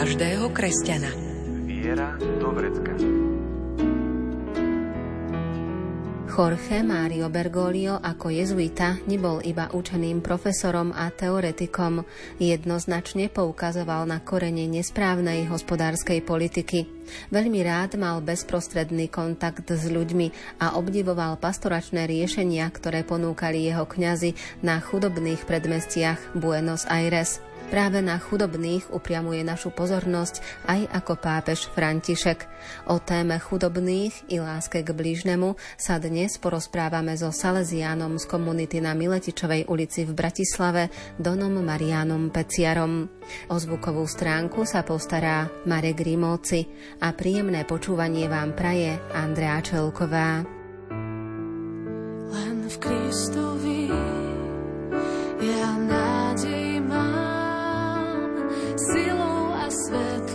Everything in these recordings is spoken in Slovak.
každého kresťana. Viera do vrecka. Jorge Mario Bergoglio ako jezuita nebol iba učeným profesorom a teoretikom, jednoznačne poukazoval na korene nesprávnej hospodárskej politiky. Veľmi rád mal bezprostredný kontakt s ľuďmi a obdivoval pastoračné riešenia, ktoré ponúkali jeho kňazi na chudobných predmestiach Buenos Aires. Práve na chudobných upriamuje našu pozornosť aj ako pápež František. O téme chudobných i láske k blížnemu sa dnes porozprávame so Salesiánom z komunity na Miletičovej ulici v Bratislave Donom Marianom Peciarom. O zvukovú stránku sa postará Marek Rimóci a príjemné počúvanie vám praje Andrea Čelková. Len v Kristovi silou a svetlom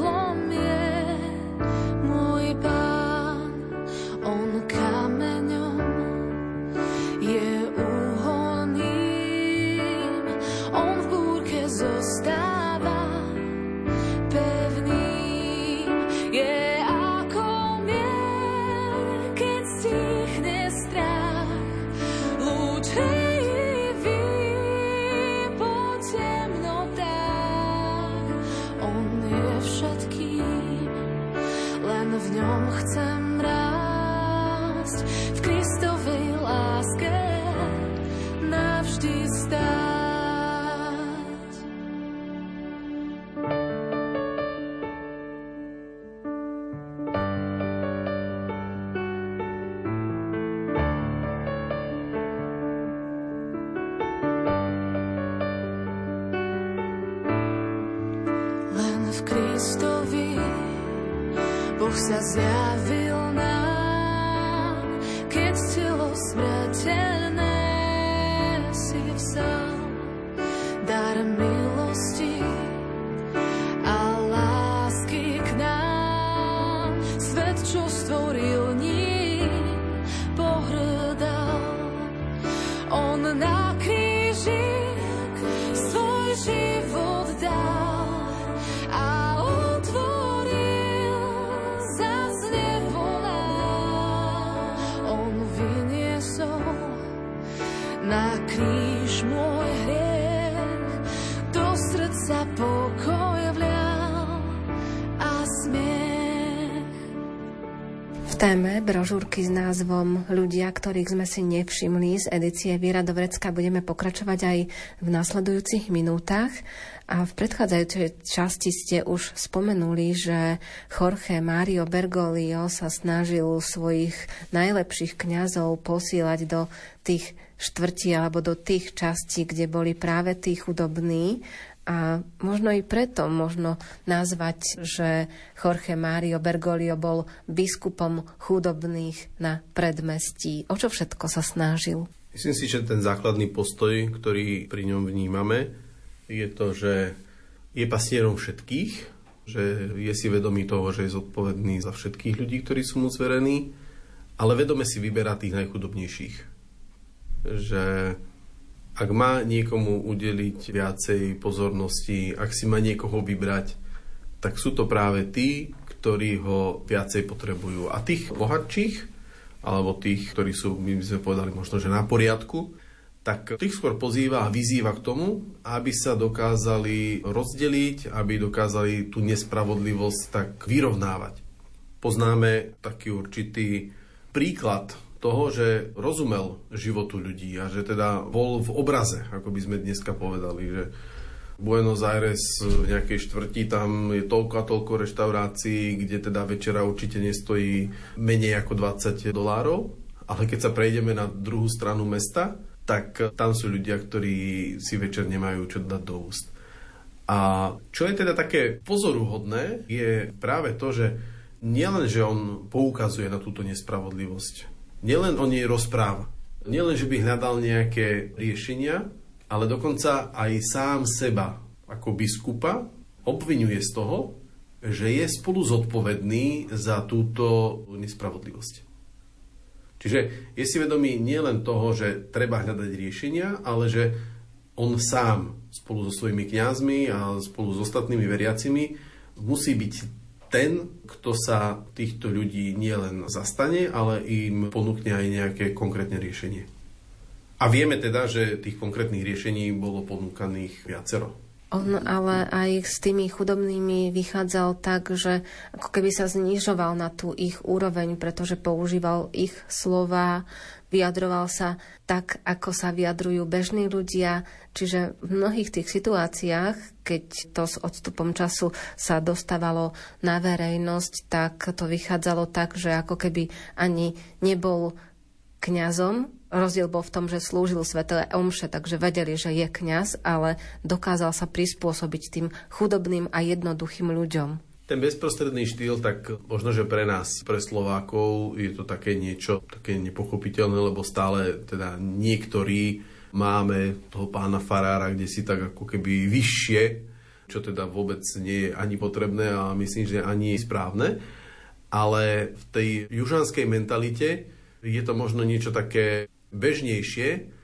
téme brožúrky s názvom Ľudia, ktorých sme si nevšimli z edície Viera do Vrecka budeme pokračovať aj v nasledujúcich minútach. A v predchádzajúcej časti ste už spomenuli, že Jorge Mario Bergoglio sa snažil svojich najlepších kňazov posílať do tých štvrtí alebo do tých častí, kde boli práve tí chudobní a možno i preto možno nazvať, že Jorge Mario Bergoglio bol biskupom chudobných na predmestí. O čo všetko sa snažil? Myslím si, že ten základný postoj, ktorý pri ňom vnímame, je to, že je pasierom všetkých, že je si vedomý toho, že je zodpovedný za všetkých ľudí, ktorí sú mu zverení, ale vedome si vyberá tých najchudobnejších. Že ak má niekomu udeliť viacej pozornosti, ak si má niekoho vybrať, tak sú to práve tí, ktorí ho viacej potrebujú. A tých bohatších, alebo tých, ktorí sú, my by sme povedali možno, že na poriadku, tak tých skôr pozýva a vyzýva k tomu, aby sa dokázali rozdeliť, aby dokázali tú nespravodlivosť tak vyrovnávať. Poznáme taký určitý príklad toho, že rozumel životu ľudí a že teda bol v obraze, ako by sme dneska povedali, že Buenos Aires v nejakej štvrti, tam je toľko a toľko reštaurácií, kde teda večera určite nestojí menej ako 20 dolárov, ale keď sa prejdeme na druhú stranu mesta, tak tam sú ľudia, ktorí si večer nemajú čo dať do úst. A čo je teda také pozoruhodné, je práve to, že nielen, že on poukazuje na túto nespravodlivosť, nielen o nej rozpráva, nielen, že by hľadal nejaké riešenia, ale dokonca aj sám seba ako biskupa obvinuje z toho, že je spolu zodpovedný za túto nespravodlivosť. Čiže je si vedomý nielen toho, že treba hľadať riešenia, ale že on sám spolu so svojimi kňazmi a spolu s ostatnými veriacimi musí byť ten, kto sa týchto ľudí nielen zastane, ale im ponúkne aj nejaké konkrétne riešenie. A vieme teda, že tých konkrétnych riešení bolo ponúkaných viacero. On ale aj s tými chudobnými vychádzal tak, že ako keby sa znižoval na tú ich úroveň, pretože používal ich slova, vyjadroval sa tak, ako sa vyjadrujú bežní ľudia. Čiže v mnohých tých situáciách, keď to s odstupom času sa dostávalo na verejnosť, tak to vychádzalo tak, že ako keby ani nebol kňazom, Rozdiel bol v tom, že slúžil svetelé omše, takže vedeli, že je kňaz, ale dokázal sa prispôsobiť tým chudobným a jednoduchým ľuďom. Ten bezprostredný štýl, tak možno, že pre nás, pre Slovákov, je to také niečo také nepochopiteľné, lebo stále teda niektorí máme toho pána Farára, kde si tak ako keby vyššie, čo teda vôbec nie je ani potrebné a myslím, že ani správne. Ale v tej južanskej mentalite je to možno niečo také bežnejšie,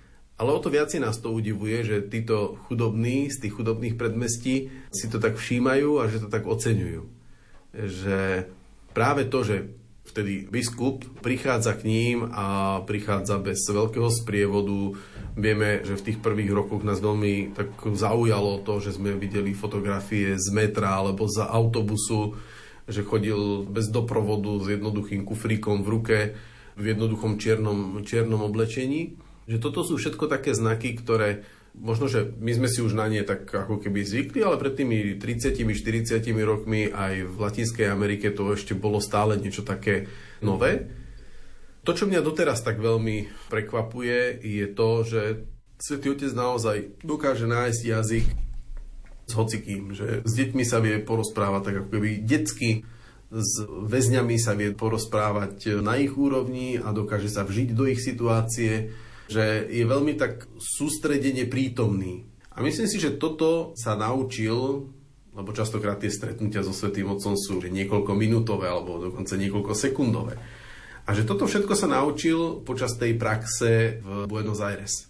ale o to viac nás to udivuje, že títo chudobní z tých chudobných predmestí si to tak všímajú a že to tak oceňujú. Že práve to, že vtedy biskup prichádza k ním a prichádza bez veľkého sprievodu. Vieme, že v tých prvých rokoch nás veľmi tak zaujalo to, že sme videli fotografie z metra alebo za autobusu, že chodil bez doprovodu s jednoduchým kufríkom v ruke v jednoduchom čiernom, čiernom oblečení. Že toto sú všetko také znaky, ktoré možno, že my sme si už na nie tak ako keby zvykli, ale pred tými 30-40 rokmi aj v Latinskej Amerike to ešte bolo stále niečo také nové. To, čo mňa doteraz tak veľmi prekvapuje, je to, že Svetý Otec naozaj dokáže nájsť jazyk s hocikým, že s deťmi sa vie porozprávať tak ako keby detsky, s väzňami sa vie porozprávať na ich úrovni a dokáže sa vžiť do ich situácie, že je veľmi tak sústredene prítomný. A myslím si, že toto sa naučil, lebo častokrát tie stretnutia so Svetým Otcom sú niekoľko minútové alebo dokonca niekoľko sekundové. A že toto všetko sa naučil počas tej praxe v Buenos Aires.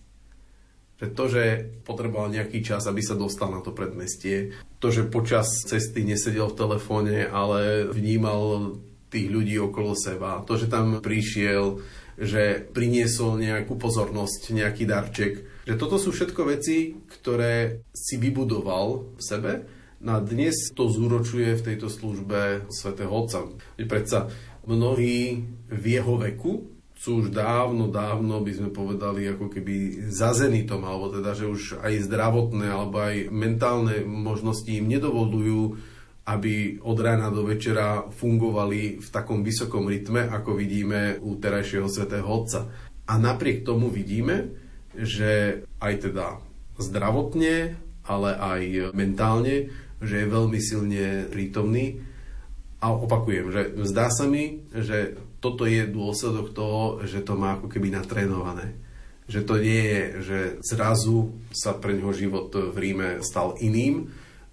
Že to, že potreboval nejaký čas, aby sa dostal na to predmestie, to, že počas cesty nesedel v telefóne, ale vnímal tých ľudí okolo seba, to, že tam prišiel, že priniesol nejakú pozornosť, nejaký darček, že toto sú všetko veci, ktoré si vybudoval v sebe, a dnes to zúročuje v tejto službe svätého Otca. Predsa mnohí v jeho veku sú už dávno, dávno, by sme povedali, ako keby za zenitom, alebo teda, že už aj zdravotné, alebo aj mentálne možnosti im nedovolujú, aby od rána do večera fungovali v takom vysokom rytme, ako vidíme u terajšieho svätého Otca. A napriek tomu vidíme, že aj teda zdravotne, ale aj mentálne, že je veľmi silne prítomný. A opakujem, že zdá sa mi, že toto je dôsledok toho, že to má ako keby natrénované. Že to nie je, že zrazu sa pre neho život v Ríme stal iným,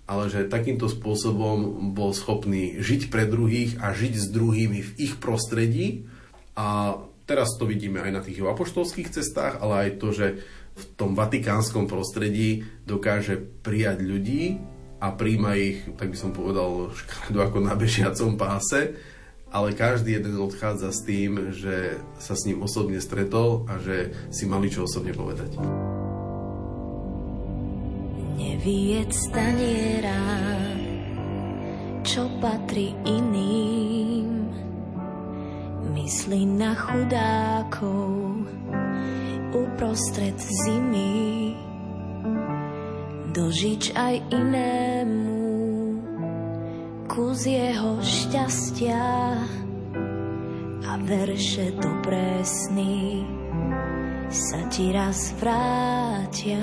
ale že takýmto spôsobom bol schopný žiť pre druhých a žiť s druhými v ich prostredí. A teraz to vidíme aj na tých apoštolských cestách, ale aj to, že v tom vatikánskom prostredí dokáže prijať ľudí a príjma ich, tak by som povedal, škaredu ako na bežiacom páse ale každý jeden odchádza s tým, že sa s ním osobne stretol a že si mali čo osobne povedať. Neviec staniera, čo patrí iným. Myslí na chudákov uprostred zimy. Dožič aj inému kus jeho šťastia a verše do presný sa ti raz vrátia.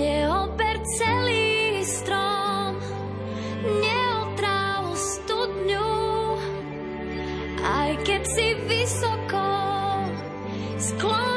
Neober celý strom, neotráv studňu, aj keď si vysoko, skloň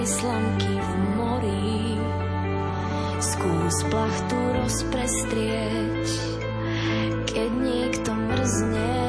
aj slamky v mori. Skús plachtu rozprestrieť, keď niekto mrzne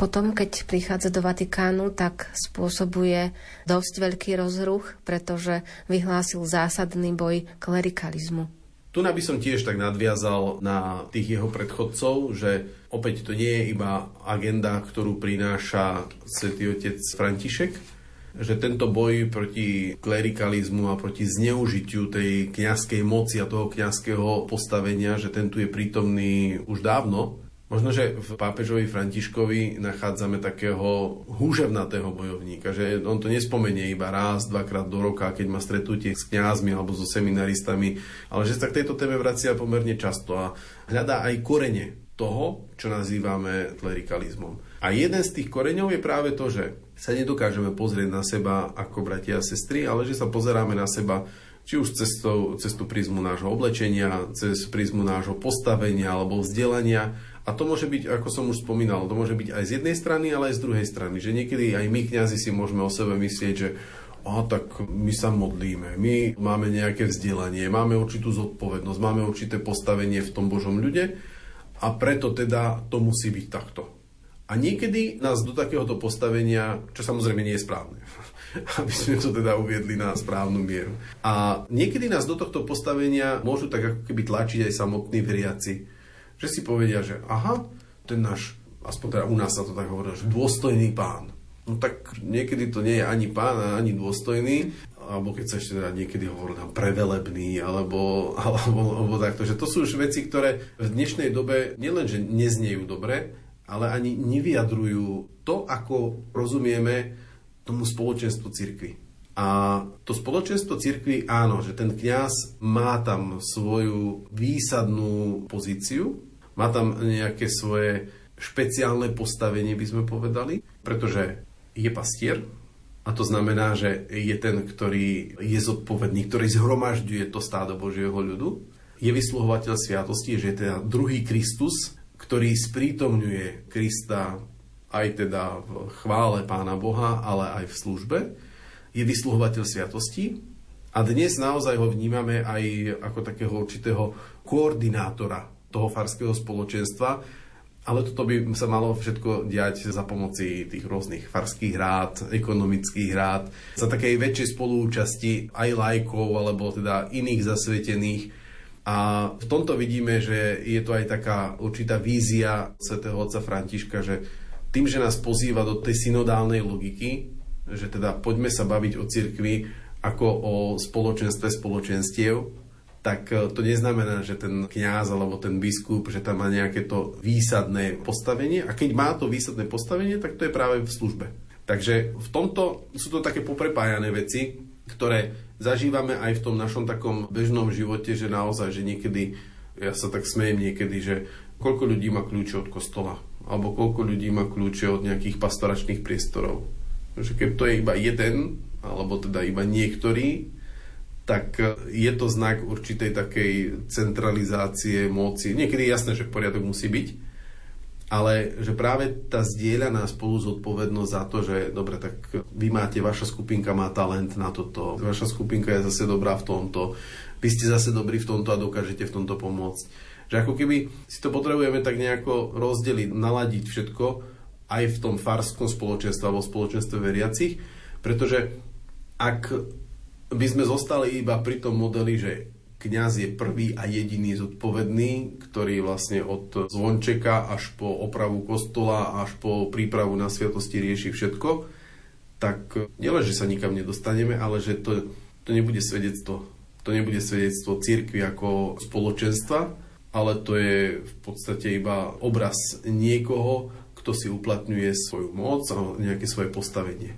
Potom, keď prichádza do Vatikánu, tak spôsobuje dosť veľký rozruch, pretože vyhlásil zásadný boj klerikalizmu. Tu by som tiež tak nadviazal na tých jeho predchodcov, že opäť to nie je iba agenda, ktorú prináša svätý otec František, že tento boj proti klerikalizmu a proti zneužitiu tej kňazskej moci a toho kňazského postavenia, že ten tu je prítomný už dávno. Možno, že v pápežovi Františkovi nachádzame takého húževnatého bojovníka, že on to nespomenie iba raz, dvakrát do roka, keď má stretnutie s kňazmi alebo so seminaristami, ale že sa k tejto téme vracia pomerne často a hľadá aj korene toho, čo nazývame klerikalizmom. A jeden z tých koreňov je práve to, že sa nedokážeme pozrieť na seba ako bratia a sestry, ale že sa pozeráme na seba či už cestou, cez tú prízmu nášho oblečenia, cez prízmu nášho postavenia alebo vzdelania. A to môže byť, ako som už spomínal, to môže byť aj z jednej strany, ale aj z druhej strany. Že niekedy aj my, kňazi, si môžeme o sebe myslieť, že a tak my sa modlíme, my máme nejaké vzdelanie, máme určitú zodpovednosť, máme určité postavenie v tom Božom ľude a preto teda to musí byť takto. A niekedy nás do takéhoto postavenia, čo samozrejme nie je správne, aby sme to teda uviedli na správnu mieru. A niekedy nás do tohto postavenia môžu tak ako keby tlačiť aj samotní veriaci, že si povedia, že aha, ten náš, aspoň teda u nás sa to tak hovorí, že dôstojný pán, No tak niekedy to nie je ani pán, ani dôstojný, alebo keď sa ešte teda niekedy hovorí tam prevelebný, alebo, alebo, alebo takto, že to sú už veci, ktoré v dnešnej dobe nielenže neznejú dobre, ale ani nevyjadrujú to, ako rozumieme tomu spoločenstvu cirkvi. A to spoločenstvo cirkvi, áno, že ten kňaz má tam svoju výsadnú pozíciu, má tam nejaké svoje špeciálne postavenie, by sme povedali, pretože je pastier, a to znamená, že je ten, ktorý je zodpovedný, ktorý zhromažďuje to stádo Božieho ľudu. Je vysluhovateľ sviatosti, že je teda druhý Kristus, ktorý sprítomňuje Krista aj teda v chvále Pána Boha, ale aj v službe. Je vysluhovateľ sviatosti a dnes naozaj ho vnímame aj ako takého určitého koordinátora toho farského spoločenstva, ale toto by sa malo všetko diať za pomoci tých rôznych farských rád, ekonomických rád, za takej väčšej spolúčasti aj lajkov, alebo teda iných zasvetených. A v tomto vidíme, že je to aj taká určitá vízia svätého otca Františka, že tým, že nás pozýva do tej synodálnej logiky, že teda poďme sa baviť o cirkvi ako o spoločenstve spoločenstiev, tak e, to neznamená, že ten kňaz alebo ten biskup, že tam má nejaké to výsadné postavenie a keď má to výsadné postavenie, tak to je práve v službe. Takže v tomto sú to také poprepájané veci, ktoré zažívame aj v tom našom takom bežnom živote, že naozaj, že niekedy, ja sa tak smejem niekedy, že koľko ľudí má kľúče od kostola, alebo koľko ľudí má kľúče od nejakých pastoračných priestorov. Že keď to je iba jeden, alebo teda iba niektorý, tak e, je to znak určitej takej centralizácie moci. Niekedy je jasné, že poriadok musí byť, ale že práve tá zdieľaná spolu zodpovednosť za to, že dobre, tak vy máte, vaša skupinka má talent na toto, vaša skupinka je zase dobrá v tomto, vy ste zase dobrí v tomto a dokážete v tomto pomôcť. Že ako keby si to potrebujeme tak nejako rozdeliť, naladiť všetko aj v tom farskom spoločenstve alebo spoločenstve veriacich, pretože ak by sme zostali iba pri tom modeli, že kňaz je prvý a jediný zodpovedný, ktorý vlastne od zvončeka až po opravu kostola, až po prípravu na sviatosti rieši všetko, tak nielen, že sa nikam nedostaneme, ale že to, to nebude svedectvo. To nebude svedectvo církvy ako spoločenstva, ale to je v podstate iba obraz niekoho, kto si uplatňuje svoju moc a nejaké svoje postavenie.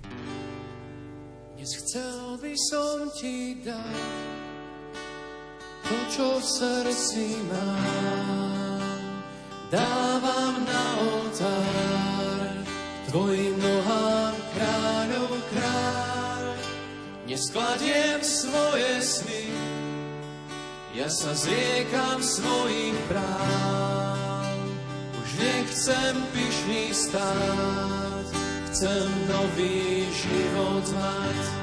Dnes chcel by som ti dať to, čo v srdci mám. Dávam na oltár tvojim nohám kráľov kráľ. Neskladiem svoje sny, ja sa zriekam svojich práv. Už nechcem pyšný stáť, chcem nový život mať.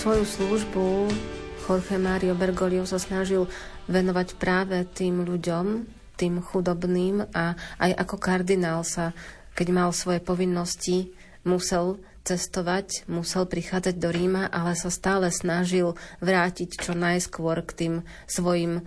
Svoju službu Jorge Mario Bergoglio sa snažil venovať práve tým ľuďom, tým chudobným a aj ako kardinál sa, keď mal svoje povinnosti, musel cestovať, musel prichádzať do Ríma, ale sa stále snažil vrátiť čo najskôr k tým svojim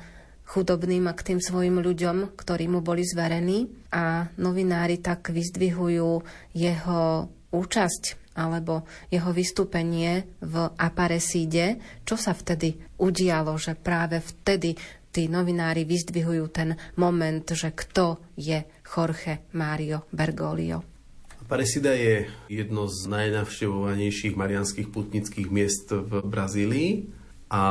chudobným a k tým svojim ľuďom, ktorí mu boli zverení. A novinári tak vyzdvihujú jeho účasť alebo jeho vystúpenie v Aparesíde. Čo sa vtedy udialo, že práve vtedy tí novinári vyzdvihujú ten moment, že kto je Jorge Mario Bergoglio. Aparecida je jedno z najnavštevovanejších marianských putnických miest v Brazílii a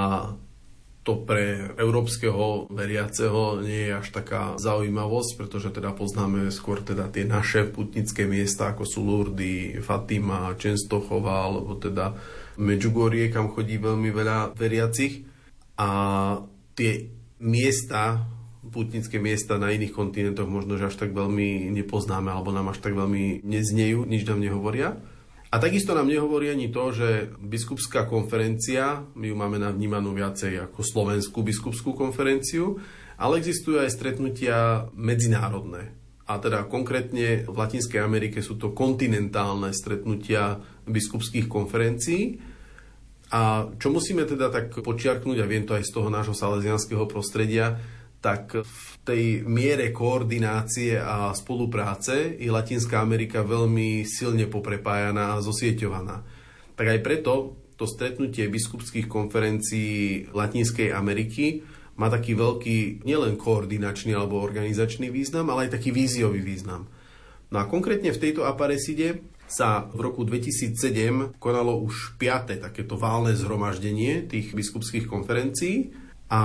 to pre európskeho veriaceho nie je až taká zaujímavosť, pretože teda poznáme skôr teda tie naše putnické miesta, ako sú Lourdes, Fatima, Čenstochova, alebo teda Medjugorje, kam chodí veľmi veľa veriacich. A tie miesta, putnické miesta na iných kontinentoch možno, že až tak veľmi nepoznáme, alebo nám až tak veľmi neznejú, nič nám nehovoria. A takisto nám nehovorí ani to, že biskupská konferencia, my ju máme navnímanú viacej ako slovenskú biskupskú konferenciu, ale existujú aj stretnutia medzinárodné. A teda konkrétne v Latinskej Amerike sú to kontinentálne stretnutia biskupských konferencií. A čo musíme teda tak počiarknúť, a viem to aj z toho nášho salesianského prostredia, tak v tej miere koordinácie a spolupráce je Latinská Amerika veľmi silne poprepájaná a zosieťovaná. Tak aj preto to stretnutie biskupských konferencií Latinskej Ameriky má taký veľký nielen koordinačný alebo organizačný význam, ale aj taký víziový význam. No a konkrétne v tejto apareside sa v roku 2007 konalo už piaté takéto válne zhromaždenie tých biskupských konferencií a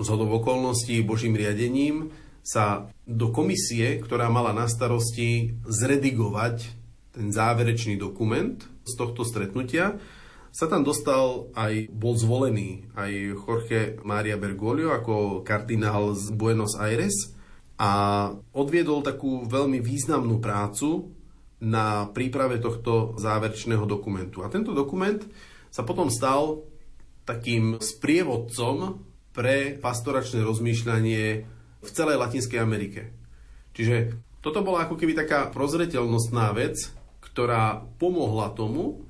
z hodov okolností Božím riadením sa do komisie, ktorá mala na starosti zredigovať ten záverečný dokument z tohto stretnutia, sa tam dostal aj, bol zvolený aj Jorge Maria Bergoglio ako kardinál z Buenos Aires a odviedol takú veľmi významnú prácu na príprave tohto záverečného dokumentu. A tento dokument sa potom stal takým sprievodcom pre pastoračné rozmýšľanie v celej Latinskej Amerike. Čiže toto bola ako keby taká prozreteľnostná vec, ktorá pomohla tomu,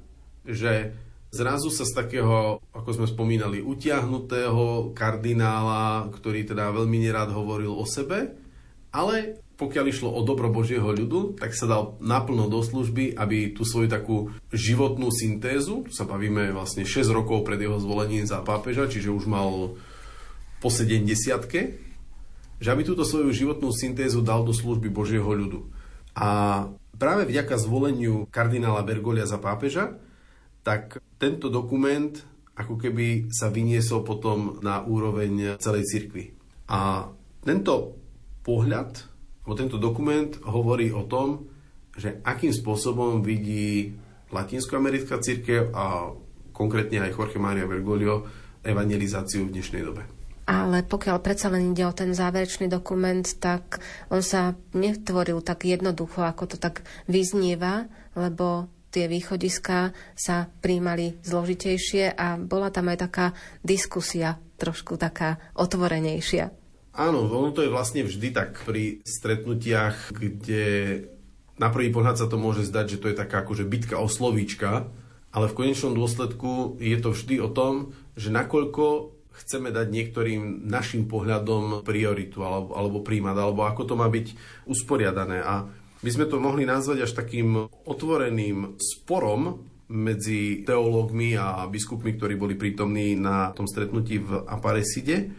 že zrazu sa z takého, ako sme spomínali, utiahnutého kardinála, ktorý teda veľmi nerád hovoril o sebe, ale pokiaľ išlo o dobro Božieho ľudu, tak sa dal naplno do služby, aby tú svoju takú životnú syntézu, tu sa bavíme vlastne 6 rokov pred jeho zvolením za pápeža, čiže už mal po 70 že aby túto svoju životnú syntézu dal do služby Božieho ľudu. A práve vďaka zvoleniu kardinála Bergolia za pápeža, tak tento dokument ako keby sa vyniesol potom na úroveň celej cirkvi. A tento pohľad, alebo tento dokument hovorí o tom, že akým spôsobom vidí latinskoamerická církev a konkrétne aj Jorge Maria Bergoglio evangelizáciu v dnešnej dobe ale pokiaľ predsa len ide o ten záverečný dokument, tak on sa netvoril tak jednoducho, ako to tak vyznieva, lebo tie východiska sa príjmali zložitejšie a bola tam aj taká diskusia, trošku taká otvorenejšia. Áno, ono to je vlastne vždy tak pri stretnutiach, kde na prvý pohľad sa to môže zdať, že to je taká akože bitka o slovíčka, ale v konečnom dôsledku je to vždy o tom, že nakoľko chceme dať niektorým našim pohľadom prioritu alebo, alebo príjmať, alebo ako to má byť usporiadané. A by sme to mohli nazvať až takým otvoreným sporom medzi teológmi a biskupmi, ktorí boli prítomní na tom stretnutí v Apareside,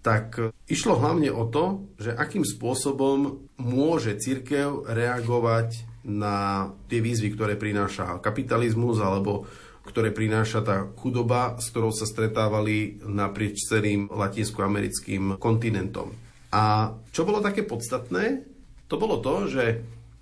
tak išlo hlavne o to, že akým spôsobom môže církev reagovať na tie výzvy, ktoré prináša kapitalizmus alebo ktoré prináša tá chudoba, s ktorou sa stretávali naprieč celým latinskoamerickým kontinentom. A čo bolo také podstatné, to bolo to, že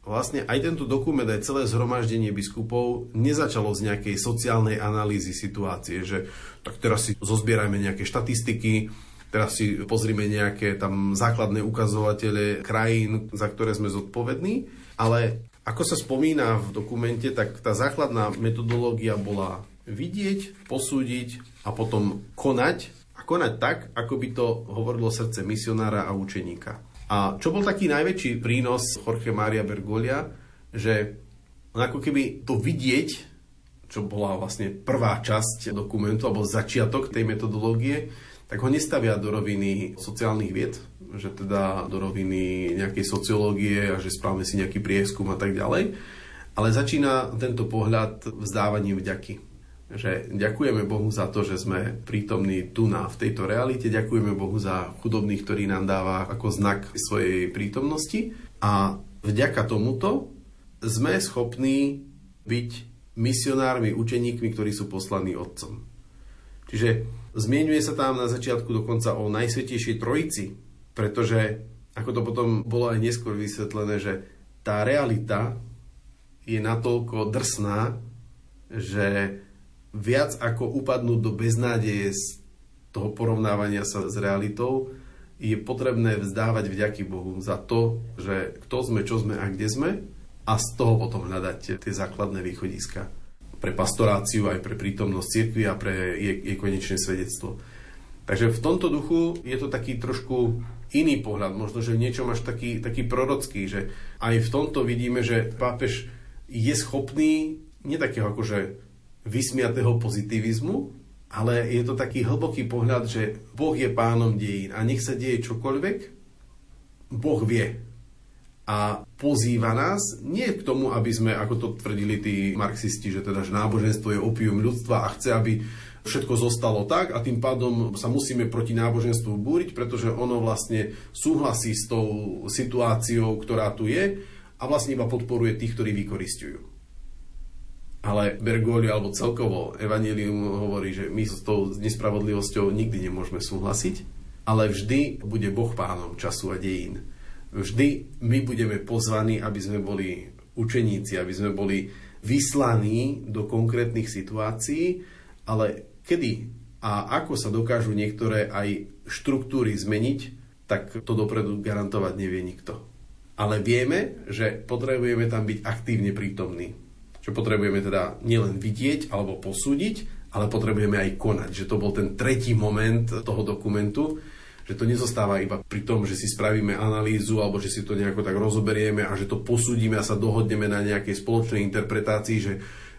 vlastne aj tento dokument, aj celé zhromaždenie biskupov nezačalo z nejakej sociálnej analýzy situácie, že tak teraz si zozbierajme nejaké štatistiky, teraz si pozrime nejaké tam základné ukazovatele krajín, za ktoré sme zodpovední, ale ako sa spomína v dokumente, tak tá základná metodológia bola vidieť, posúdiť a potom konať. A konať tak, ako by to hovorilo srdce misionára a učeníka. A čo bol taký najväčší prínos Jorge Maria Bergolia, že ako keby to vidieť, čo bola vlastne prvá časť dokumentu, alebo začiatok tej metodológie, tak ho nestavia do roviny sociálnych vied, že teda do roviny nejakej sociológie a že správame si nejaký prieskum a tak ďalej, ale začína tento pohľad vzdávaním vďaky že ďakujeme Bohu za to, že sme prítomní tu na, v tejto realite, ďakujeme Bohu za chudobných, ktorý nám dáva ako znak svojej prítomnosti a vďaka tomuto sme schopní byť misionármi, učeníkmi, ktorí sú poslaní Otcom. Čiže zmienuje sa tam na začiatku dokonca o Najsvetejšej Trojici, pretože, ako to potom bolo aj neskôr vysvetlené, že tá realita je natoľko drsná, že viac ako upadnúť do beznádeje z toho porovnávania sa s realitou, je potrebné vzdávať vďaky Bohu za to, že kto sme, čo sme a kde sme a z toho potom hľadať tie základné východiska pre pastoráciu, aj pre prítomnosť cirkvi a pre jej, jej konečné svedectvo. Takže v tomto duchu je to taký trošku iný pohľad, možno, že v niečom až taký, taký prorocký, že aj v tomto vidíme, že pápež je schopný, nie takého akože vysmiatého pozitivizmu, ale je to taký hlboký pohľad, že Boh je pánom dejín a nech sa deje čokoľvek, Boh vie. A pozýva nás nie k tomu, aby sme, ako to tvrdili tí marxisti, že teda že náboženstvo je opium ľudstva a chce, aby všetko zostalo tak a tým pádom sa musíme proti náboženstvu búriť, pretože ono vlastne súhlasí s tou situáciou, ktorá tu je a vlastne iba podporuje tých, ktorí vykoristujú. Ale Bergoglio alebo celkovo Evangelium hovorí, že my s tou nespravodlivosťou nikdy nemôžeme súhlasiť, ale vždy bude Boh pánom času a dejín. Vždy my budeme pozvaní, aby sme boli učeníci, aby sme boli vyslaní do konkrétnych situácií, ale kedy a ako sa dokážu niektoré aj štruktúry zmeniť, tak to dopredu garantovať nevie nikto. Ale vieme, že potrebujeme tam byť aktívne prítomní čo potrebujeme teda nielen vidieť alebo posúdiť, ale potrebujeme aj konať. Že to bol ten tretí moment toho dokumentu, že to nezostáva iba pri tom, že si spravíme analýzu alebo že si to nejako tak rozoberieme a že to posúdime a sa dohodneme na nejakej spoločnej interpretácii, že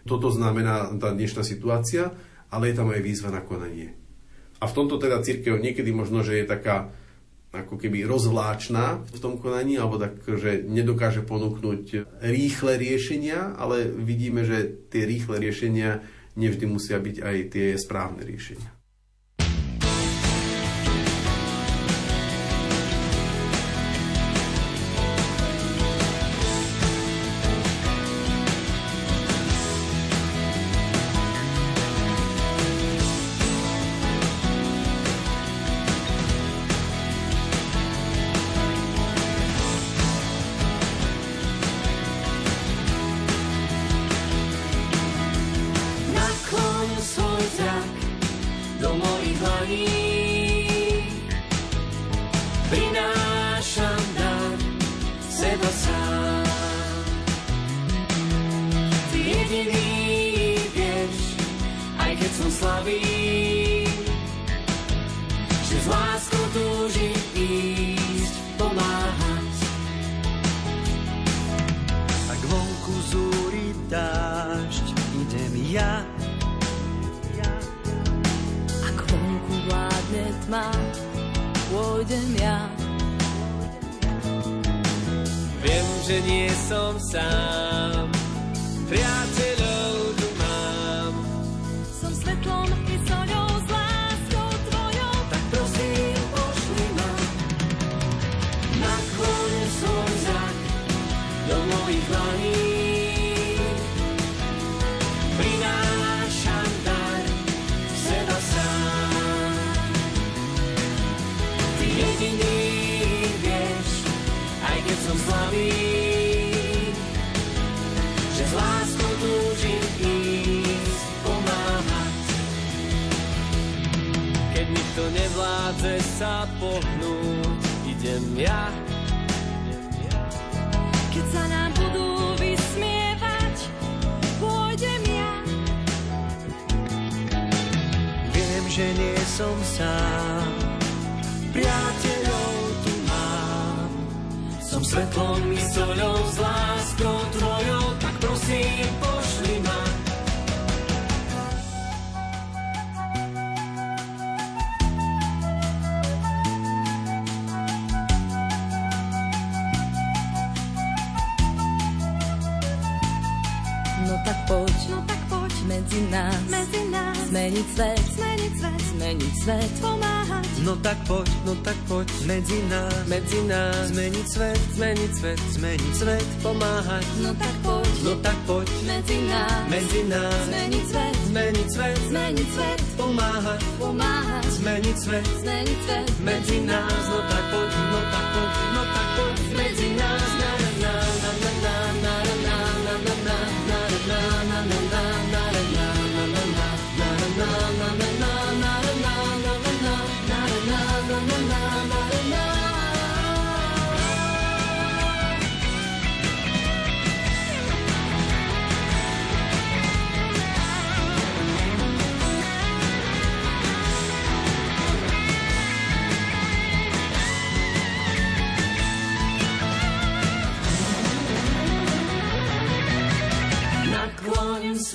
toto znamená tá dnešná situácia, ale je tam aj výzva na konanie. A v tomto teda církev niekedy možno, že je taká ako keby rozvláčna v tom konaní, alebo tak, že nedokáže ponúknuť rýchle riešenia, ale vidíme, že tie rýchle riešenia nevždy musia byť aj tie správne riešenia. zranený, vieš, aj keď som slabý, že s láskou túži ísť pomáhať. Ak vonku zúri dážď, idem ja. Ak vonku vládne tma, pôjdem ja. Viem, že nie som sám, sa pohnúť, idem ja. Keď sa nám budú vysmievať, pôjdem ja. Viem, že nie som sám, priateľov tu mám. Som svetlom i soľou, s láskou tvojou, tak prosím, poď. Tak poď, no tak poď medzi nás, medzi nás zmeniť svet, zmeniť svet, zmeniť svet, pomáhať. No tak poď, no tak poď medzi nás, medzi nás Zmeniť svet, zmeniť svet, zmeniť svet, pomáhať no tak poď No tak poď medzi nás, medzi nás zmeniť svet, Zmeniť svet, zmeniť svet, pomáhať pomáhať, Zmeniť svet zmeniť svet medzi nás No tak poď, no tak poď, no tak poď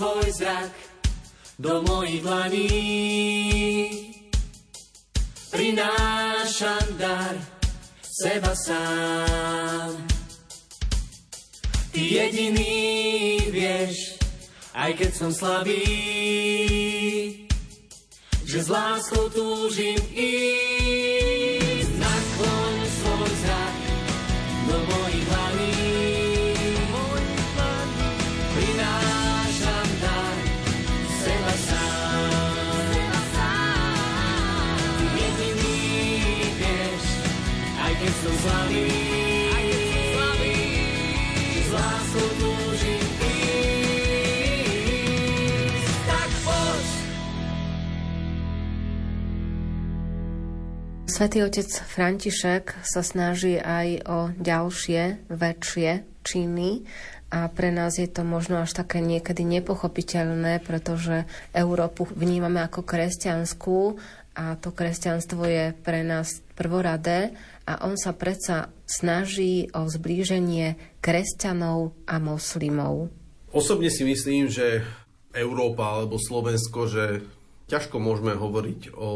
svoj zrak do mojich dlaní. Prinášam dar seba sám. Ty jediný vieš, aj keď som slabý, že s láskou túžim ísť. Svetý otec František sa snaží aj o ďalšie, väčšie činy a pre nás je to možno až také niekedy nepochopiteľné, pretože Európu vnímame ako kresťanskú a to kresťanstvo je pre nás prvoradé a on sa predsa snaží o zblíženie kresťanov a moslimov. Osobne si myslím, že Európa alebo Slovensko, že ťažko môžeme hovoriť o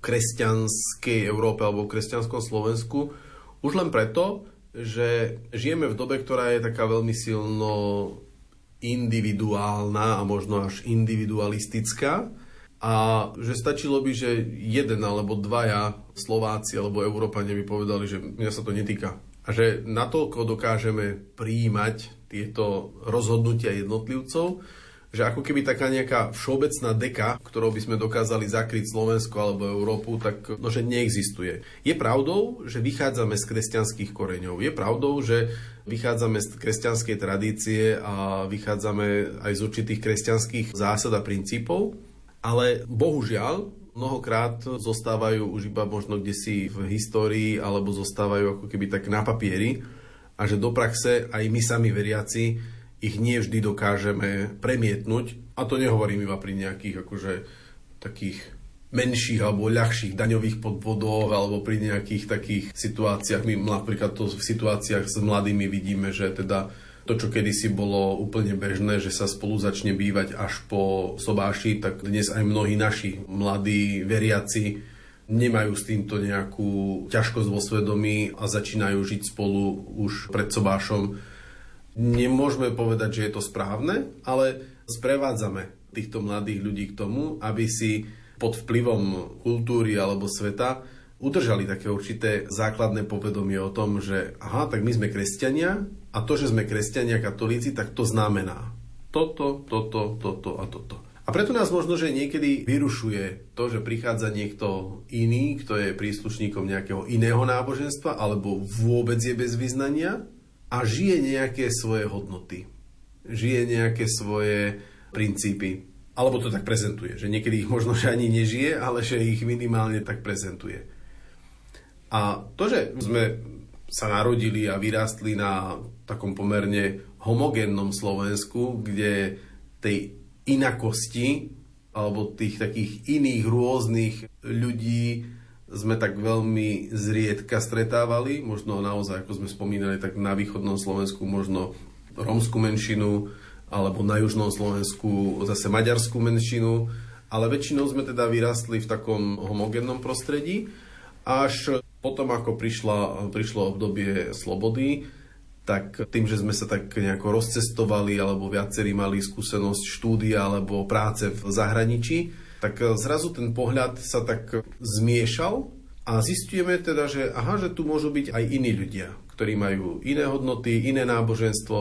kresťanskej Európe alebo kresťanskom Slovensku, už len preto, že žijeme v dobe, ktorá je taká veľmi silno individuálna a možno až individualistická a že stačilo by, že jeden alebo dvaja Slováci alebo Európania by povedali, že mňa sa to netýka. A že natoľko dokážeme prijímať tieto rozhodnutia jednotlivcov, že ako keby taká nejaká všeobecná deka, ktorou by sme dokázali zakryť Slovensko alebo Európu, tak no, že neexistuje. Je pravdou, že vychádzame z kresťanských koreňov. Je pravdou, že vychádzame z kresťanskej tradície a vychádzame aj z určitých kresťanských zásad a princípov, ale bohužiaľ mnohokrát zostávajú už iba možno kde si v histórii alebo zostávajú ako keby tak na papieri a že do praxe aj my sami veriaci ich nie vždy dokážeme premietnúť. A to nehovorím iba pri nejakých akože takých menších alebo ľahších daňových podvodoch alebo pri nejakých takých situáciách. My napríklad to v situáciách s mladými vidíme, že teda to, čo kedysi bolo úplne bežné, že sa spolu začne bývať až po sobáši, tak dnes aj mnohí naši mladí veriaci nemajú s týmto nejakú ťažkosť vo svedomí a začínajú žiť spolu už pred sobášom Nemôžeme povedať, že je to správne, ale sprevádzame týchto mladých ľudí k tomu, aby si pod vplyvom kultúry alebo sveta udržali také určité základné povedomie o tom, že aha, tak my sme kresťania a to, že sme kresťania katolíci, tak to znamená toto, toto, toto a toto. A preto nás možno, že niekedy vyrušuje to, že prichádza niekto iný, kto je príslušníkom nejakého iného náboženstva alebo vôbec je bez vyznania a žije nejaké svoje hodnoty, žije nejaké svoje princípy. Alebo to tak prezentuje, že niekedy ich možno že ani nežije, ale že ich minimálne tak prezentuje. A to, že sme sa narodili a vyrástli na takom pomerne homogénnom Slovensku, kde tej inakosti alebo tých takých iných rôznych ľudí sme tak veľmi zriedka stretávali. Možno naozaj, ako sme spomínali, tak na východnom Slovensku možno rómsku menšinu, alebo na južnom Slovensku zase maďarskú menšinu, ale väčšinou sme teda vyrastli v takom homogénnom prostredí. Až potom, ako prišla, prišlo obdobie slobody, tak tým, že sme sa tak nejako rozcestovali, alebo viacerí mali skúsenosť štúdia alebo práce v zahraničí, tak zrazu ten pohľad sa tak zmiešal a zistujeme teda, že aha, že tu môžu byť aj iní ľudia, ktorí majú iné hodnoty, iné náboženstvo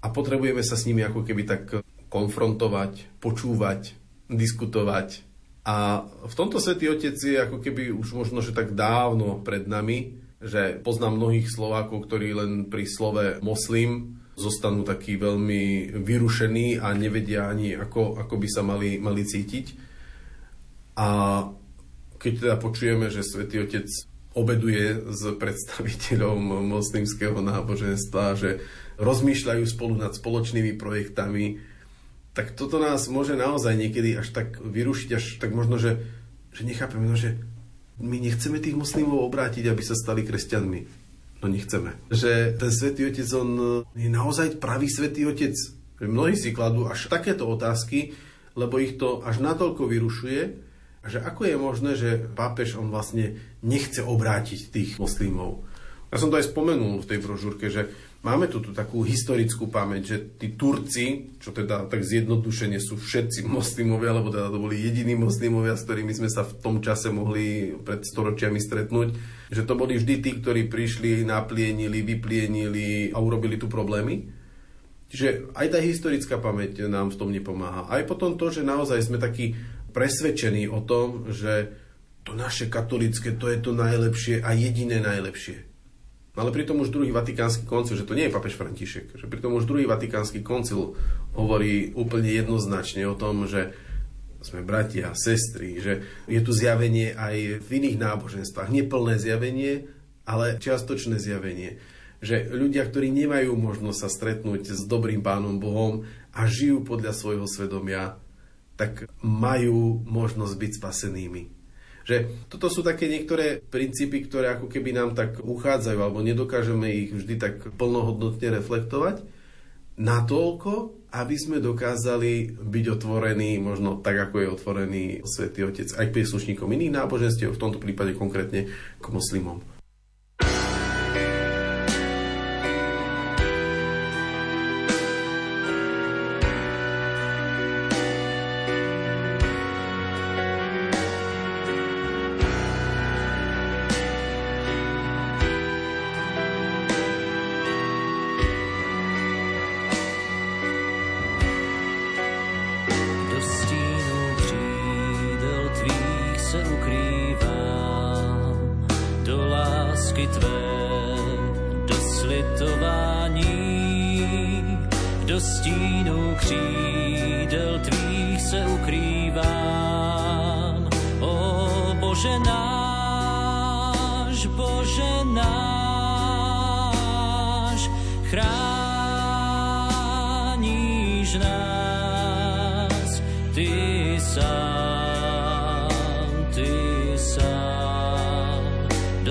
a potrebujeme sa s nimi ako keby tak konfrontovať, počúvať, diskutovať. A v tomto Svetý Otec je ako keby už možno, že tak dávno pred nami, že poznám mnohých Slovákov, ktorí len pri slove moslim zostanú takí veľmi vyrušení a nevedia ani, ako, ako by sa mali, mali cítiť. A keď teda počujeme, že Svetý Otec obeduje s predstaviteľom moslimského náboženstva, že rozmýšľajú spolu nad spoločnými projektami, tak toto nás môže naozaj niekedy až tak vyrušiť, až tak možno, že, že nechápeme, no, že my nechceme tých muslimov obrátiť, aby sa stali kresťanmi. No nechceme. Že ten Svetý Otec, on je naozaj pravý Svetý Otec. Mnohí si kladú až takéto otázky, lebo ich to až natoľko vyrušuje, že ako je možné, že pápež on vlastne nechce obrátiť tých moslimov. Ja som to aj spomenul v tej brožúrke, že Máme tu tú takú historickú pamäť, že tí Turci, čo teda tak zjednodušene sú všetci moslimovia, lebo teda to boli jediní moslimovia, s ktorými sme sa v tom čase mohli pred storočiami stretnúť, že to boli vždy tí, ktorí prišli, naplienili, vyplienili a urobili tu problémy. Čiže aj tá historická pamäť nám v tom nepomáha. Aj potom to, že naozaj sme takí presvedčení o tom, že to naše katolické, to je to najlepšie a jediné najlepšie. No ale pritom už druhý vatikánsky koncil, že to nie je papež František, že pritom už druhý vatikánsky koncil hovorí úplne jednoznačne o tom, že sme bratia, sestry, že je tu zjavenie aj v iných náboženstvách. Neplné zjavenie, ale čiastočné zjavenie. Že ľudia, ktorí nemajú možnosť sa stretnúť s dobrým pánom Bohom a žijú podľa svojho svedomia, tak majú možnosť byť spasenými. Že toto sú také niektoré princípy, ktoré ako keby nám tak uchádzajú, alebo nedokážeme ich vždy tak plnohodnotne reflektovať, natoľko, aby sme dokázali byť otvorení, možno tak, ako je otvorený Svetý Otec aj príslušníkom iných náboženstiev, v tomto prípade konkrétne k moslimom.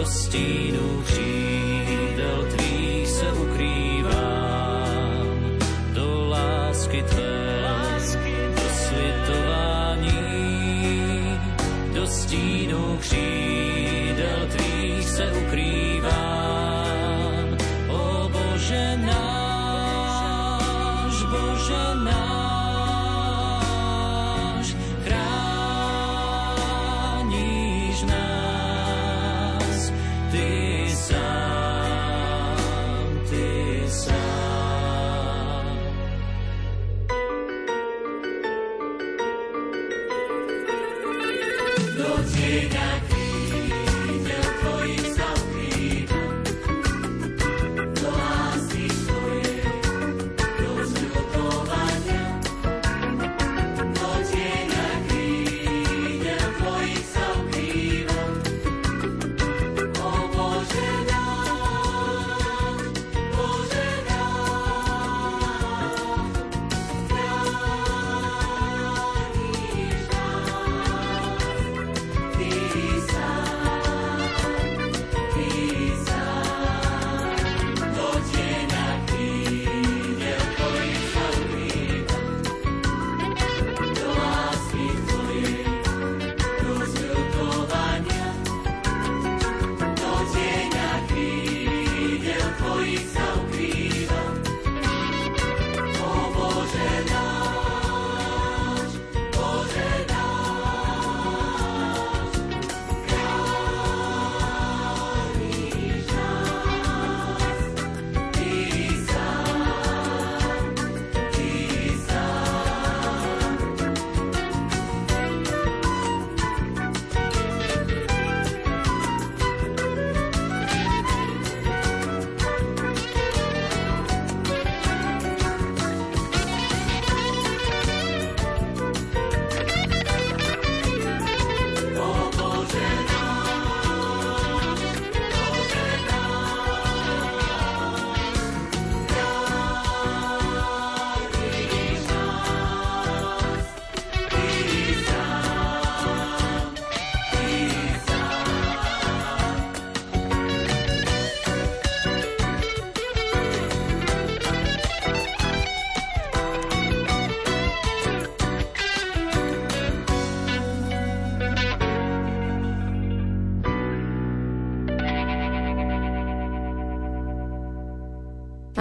Ty sám.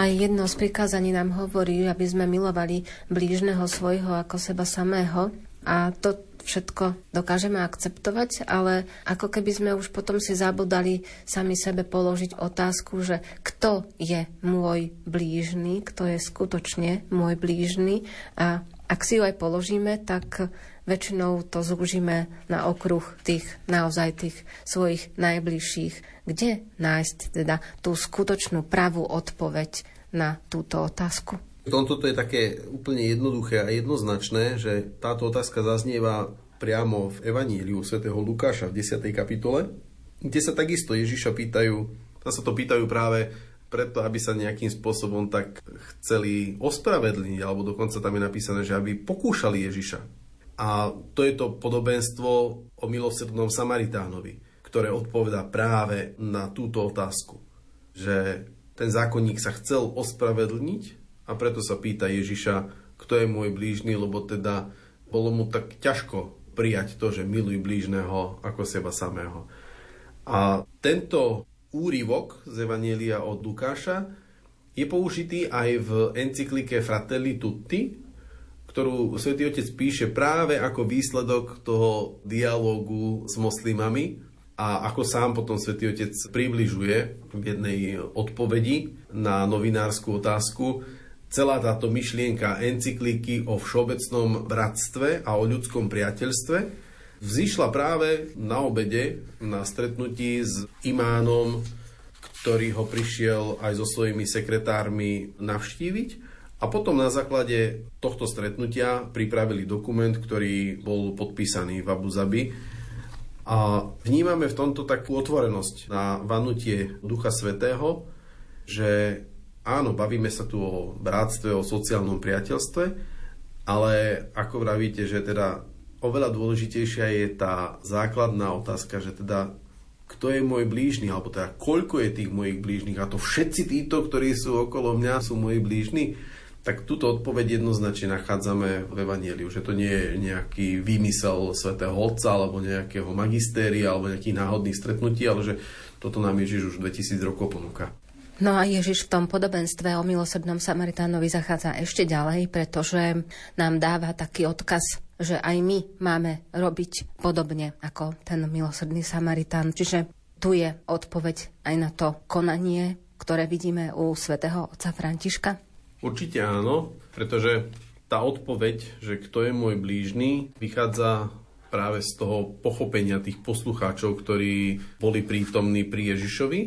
Aj jedno z prikázaní nám hovorí, aby sme milovali blížneho svojho ako seba samého. A to všetko dokážeme akceptovať, ale ako keby sme už potom si zabudali sami sebe položiť otázku, že kto je môj blížny, kto je skutočne môj blížny a ak si ju aj položíme, tak väčšinou to zúžime na okruh tých naozaj tých svojich najbližších. Kde nájsť teda tú skutočnú pravú odpoveď na túto otázku? V tomto to je také úplne jednoduché a jednoznačné, že táto otázka zaznieva priamo v Evaníliu svätého Lukáša v 10. kapitole, kde sa takisto Ježiša pýtajú, tam sa to pýtajú práve preto, aby sa nejakým spôsobom tak chceli ospravedlniť, alebo dokonca tam je napísané, že aby pokúšali Ježiša. A to je to podobenstvo o milosrdnom Samaritánovi, ktoré odpovedá práve na túto otázku. Že ten zákonník sa chcel ospravedlniť a preto sa pýta Ježiša, kto je môj blížny, lebo teda bolo mu tak ťažko prijať to, že miluj blížneho ako seba samého. A tento úryvok z Evanielia od Lukáša je použitý aj v encyklike Fratelli Tutti, ktorú svätý Otec píše práve ako výsledok toho dialógu s moslimami a ako sám potom svätý Otec približuje v jednej odpovedi na novinárskú otázku, celá táto myšlienka encykliky o všeobecnom bratstve a o ľudskom priateľstve vzýšla práve na obede, na stretnutí s imánom, ktorý ho prišiel aj so svojimi sekretármi navštíviť. A potom na základe tohto stretnutia pripravili dokument, ktorý bol podpísaný v Abu Zabi. A vnímame v tomto takú otvorenosť na vanutie Ducha Svetého, že áno, bavíme sa tu o bratstve, o sociálnom priateľstve, ale ako vravíte, že teda oveľa dôležitejšia je tá základná otázka, že teda kto je môj blížny, alebo teda koľko je tých mojich blížnych a to všetci títo, ktorí sú okolo mňa, sú moji blížni, tak túto odpoveď jednoznačne nachádzame v Evangeliu, že to nie je nejaký výmysel svätého Otca alebo nejakého magistéria alebo nejakých náhodných stretnutí, ale že toto nám Ježiš už 2000 rokov ponúka. No a Ježiš v tom podobenstve o milosrdnom Samaritánovi zachádza ešte ďalej, pretože nám dáva taký odkaz, že aj my máme robiť podobne ako ten milosrdný Samaritán. Čiže tu je odpoveď aj na to konanie, ktoré vidíme u svätého otca Františka? Určite áno, pretože tá odpoveď, že kto je môj blížny, vychádza práve z toho pochopenia tých poslucháčov, ktorí boli prítomní pri Ježišovi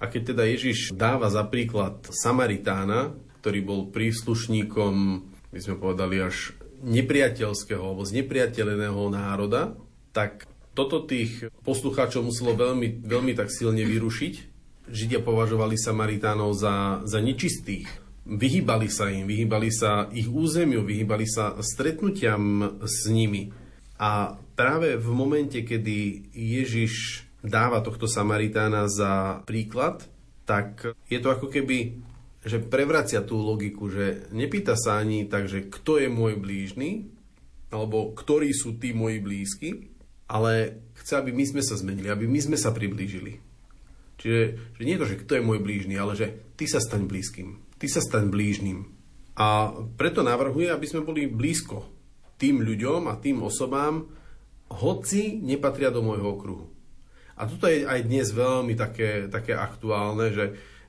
a keď teda Ježiš dáva za príklad Samaritána, ktorý bol príslušníkom, by sme povedali, až nepriateľského alebo znepriateľeného národa, tak toto tých poslucháčov muselo veľmi, veľmi tak silne vyrušiť. Židia považovali Samaritánov za, za nečistých. Vyhýbali sa im, vyhýbali sa ich územiu, vyhýbali sa stretnutiam s nimi. A práve v momente, kedy Ježiš dáva tohto Samaritána za príklad, tak je to ako keby, že prevracia tú logiku, že nepýta sa ani tak, že kto je môj blížny, alebo ktorí sú tí moji blízky, ale chce, aby my sme sa zmenili, aby my sme sa priblížili. Čiže že nie je to, že kto je môj blížny, ale že ty sa staň blízkym, ty sa staň blížnym. A preto navrhuje, aby sme boli blízko tým ľuďom a tým osobám, hoci nepatria do môjho okruhu. A toto je aj dnes veľmi také, také aktuálne, že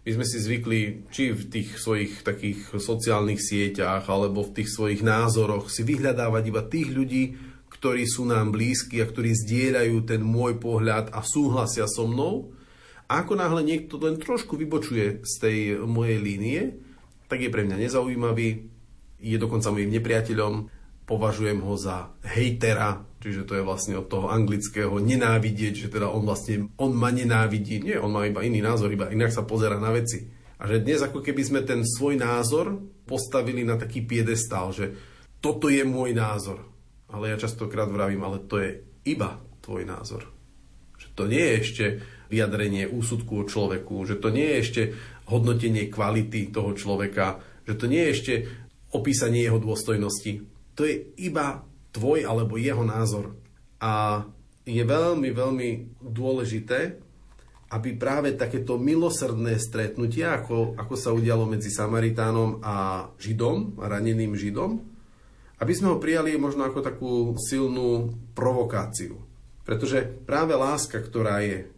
my sme si zvykli, či v tých svojich takých sociálnych sieťach, alebo v tých svojich názoroch si vyhľadávať iba tých ľudí, ktorí sú nám blízki a ktorí zdieľajú ten môj pohľad a súhlasia so mnou. A ako náhle niekto len trošku vybočuje z tej mojej línie, tak je pre mňa nezaujímavý, je dokonca mojim nepriateľom, považujem ho za hejtera, Čiže to je vlastne od toho anglického nenávidieť, že teda on vlastne, on ma nenávidí. Nie, on má iba iný názor, iba inak sa pozera na veci. A že dnes ako keby sme ten svoj názor postavili na taký piedestál, že toto je môj názor. Ale ja častokrát vravím, ale to je iba tvoj názor. Že to nie je ešte vyjadrenie úsudku o človeku, že to nie je ešte hodnotenie kvality toho človeka, že to nie je ešte opísanie jeho dôstojnosti. To je iba tvoj alebo jeho názor. A je veľmi, veľmi dôležité, aby práve takéto milosrdné stretnutia, ako, ako sa udialo medzi Samaritánom a Židom, raneným Židom, aby sme ho prijali možno ako takú silnú provokáciu. Pretože práve láska, ktorá je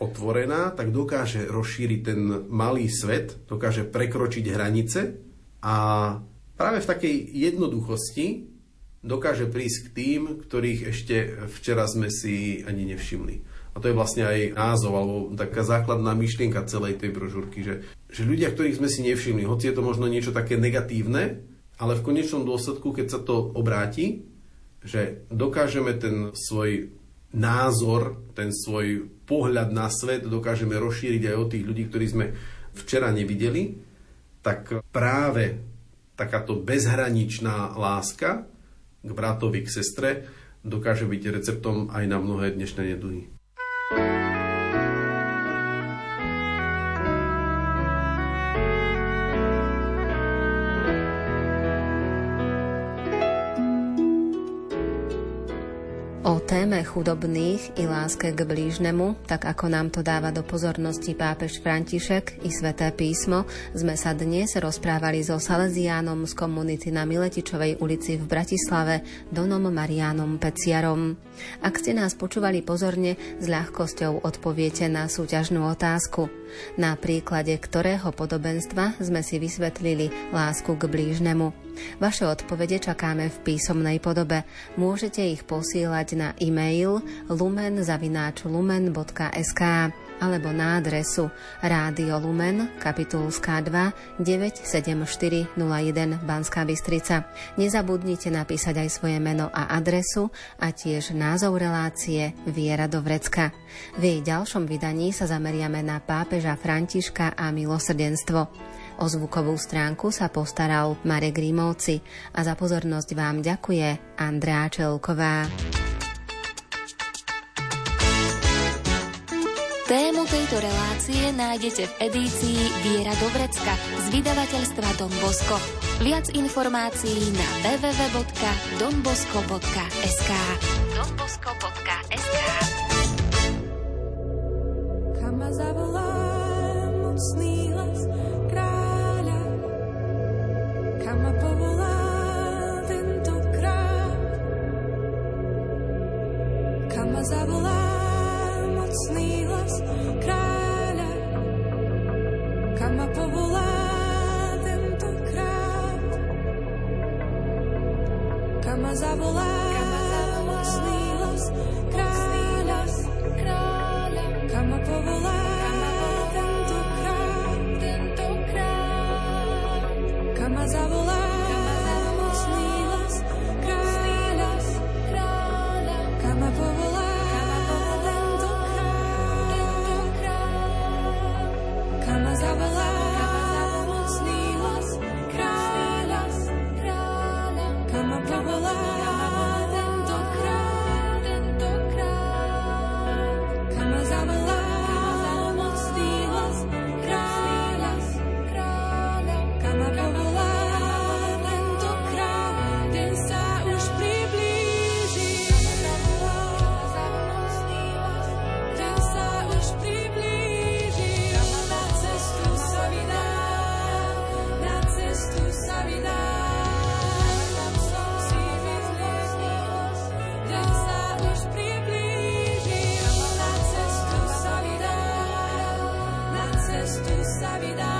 otvorená, tak dokáže rozšíriť ten malý svet, dokáže prekročiť hranice a práve v takej jednoduchosti dokáže prísť k tým, ktorých ešte včera sme si ani nevšimli. A to je vlastne aj názov, alebo taká základná myšlienka celej tej brožúrky, že, že ľudia, ktorých sme si nevšimli, hoci je to možno niečo také negatívne, ale v konečnom dôsledku, keď sa to obráti, že dokážeme ten svoj názor, ten svoj pohľad na svet dokážeme rozšíriť aj o tých ľudí, ktorí sme včera nevideli, tak práve takáto bezhraničná láska k bratovi, k sestre dokáže byť receptom aj na mnohé dnešné neduhy. Téme chudobných i láske k blížnemu, tak ako nám to dáva do pozornosti pápež František i sväté písmo, sme sa dnes rozprávali so Salesiánom z komunity na Miletičovej ulici v Bratislave, Donom Marianom Peciarom. Ak ste nás počúvali pozorne, s ľahkosťou odpoviete na súťažnú otázku. Na príklade ktorého podobenstva sme si vysvetlili lásku k blížnemu. Vaše odpovede čakáme v písomnej podobe. Môžete ich posílať na e-mail lumen.lumen.sk alebo na adresu Rádio Lumen, kapitulská 2, 97401 Banská Bystrica. Nezabudnite napísať aj svoje meno a adresu a tiež názov relácie Viera do Vrecka. V jej ďalšom vydaní sa zameriame na pápeža Františka a milosrdenstvo. O zvukovú stránku sa postaral Marek Rímovci a za pozornosť vám ďakuje Andrea Čelková. Tému tejto relácie nájdete v edícii Viera do Vrecka z vydavateľstva Don Bosco. Viac informácií na www.donbosco.sk donbosco.sk Kam ma zavolá mocný ma zavolá mocný hlas kráľa, sa vydá.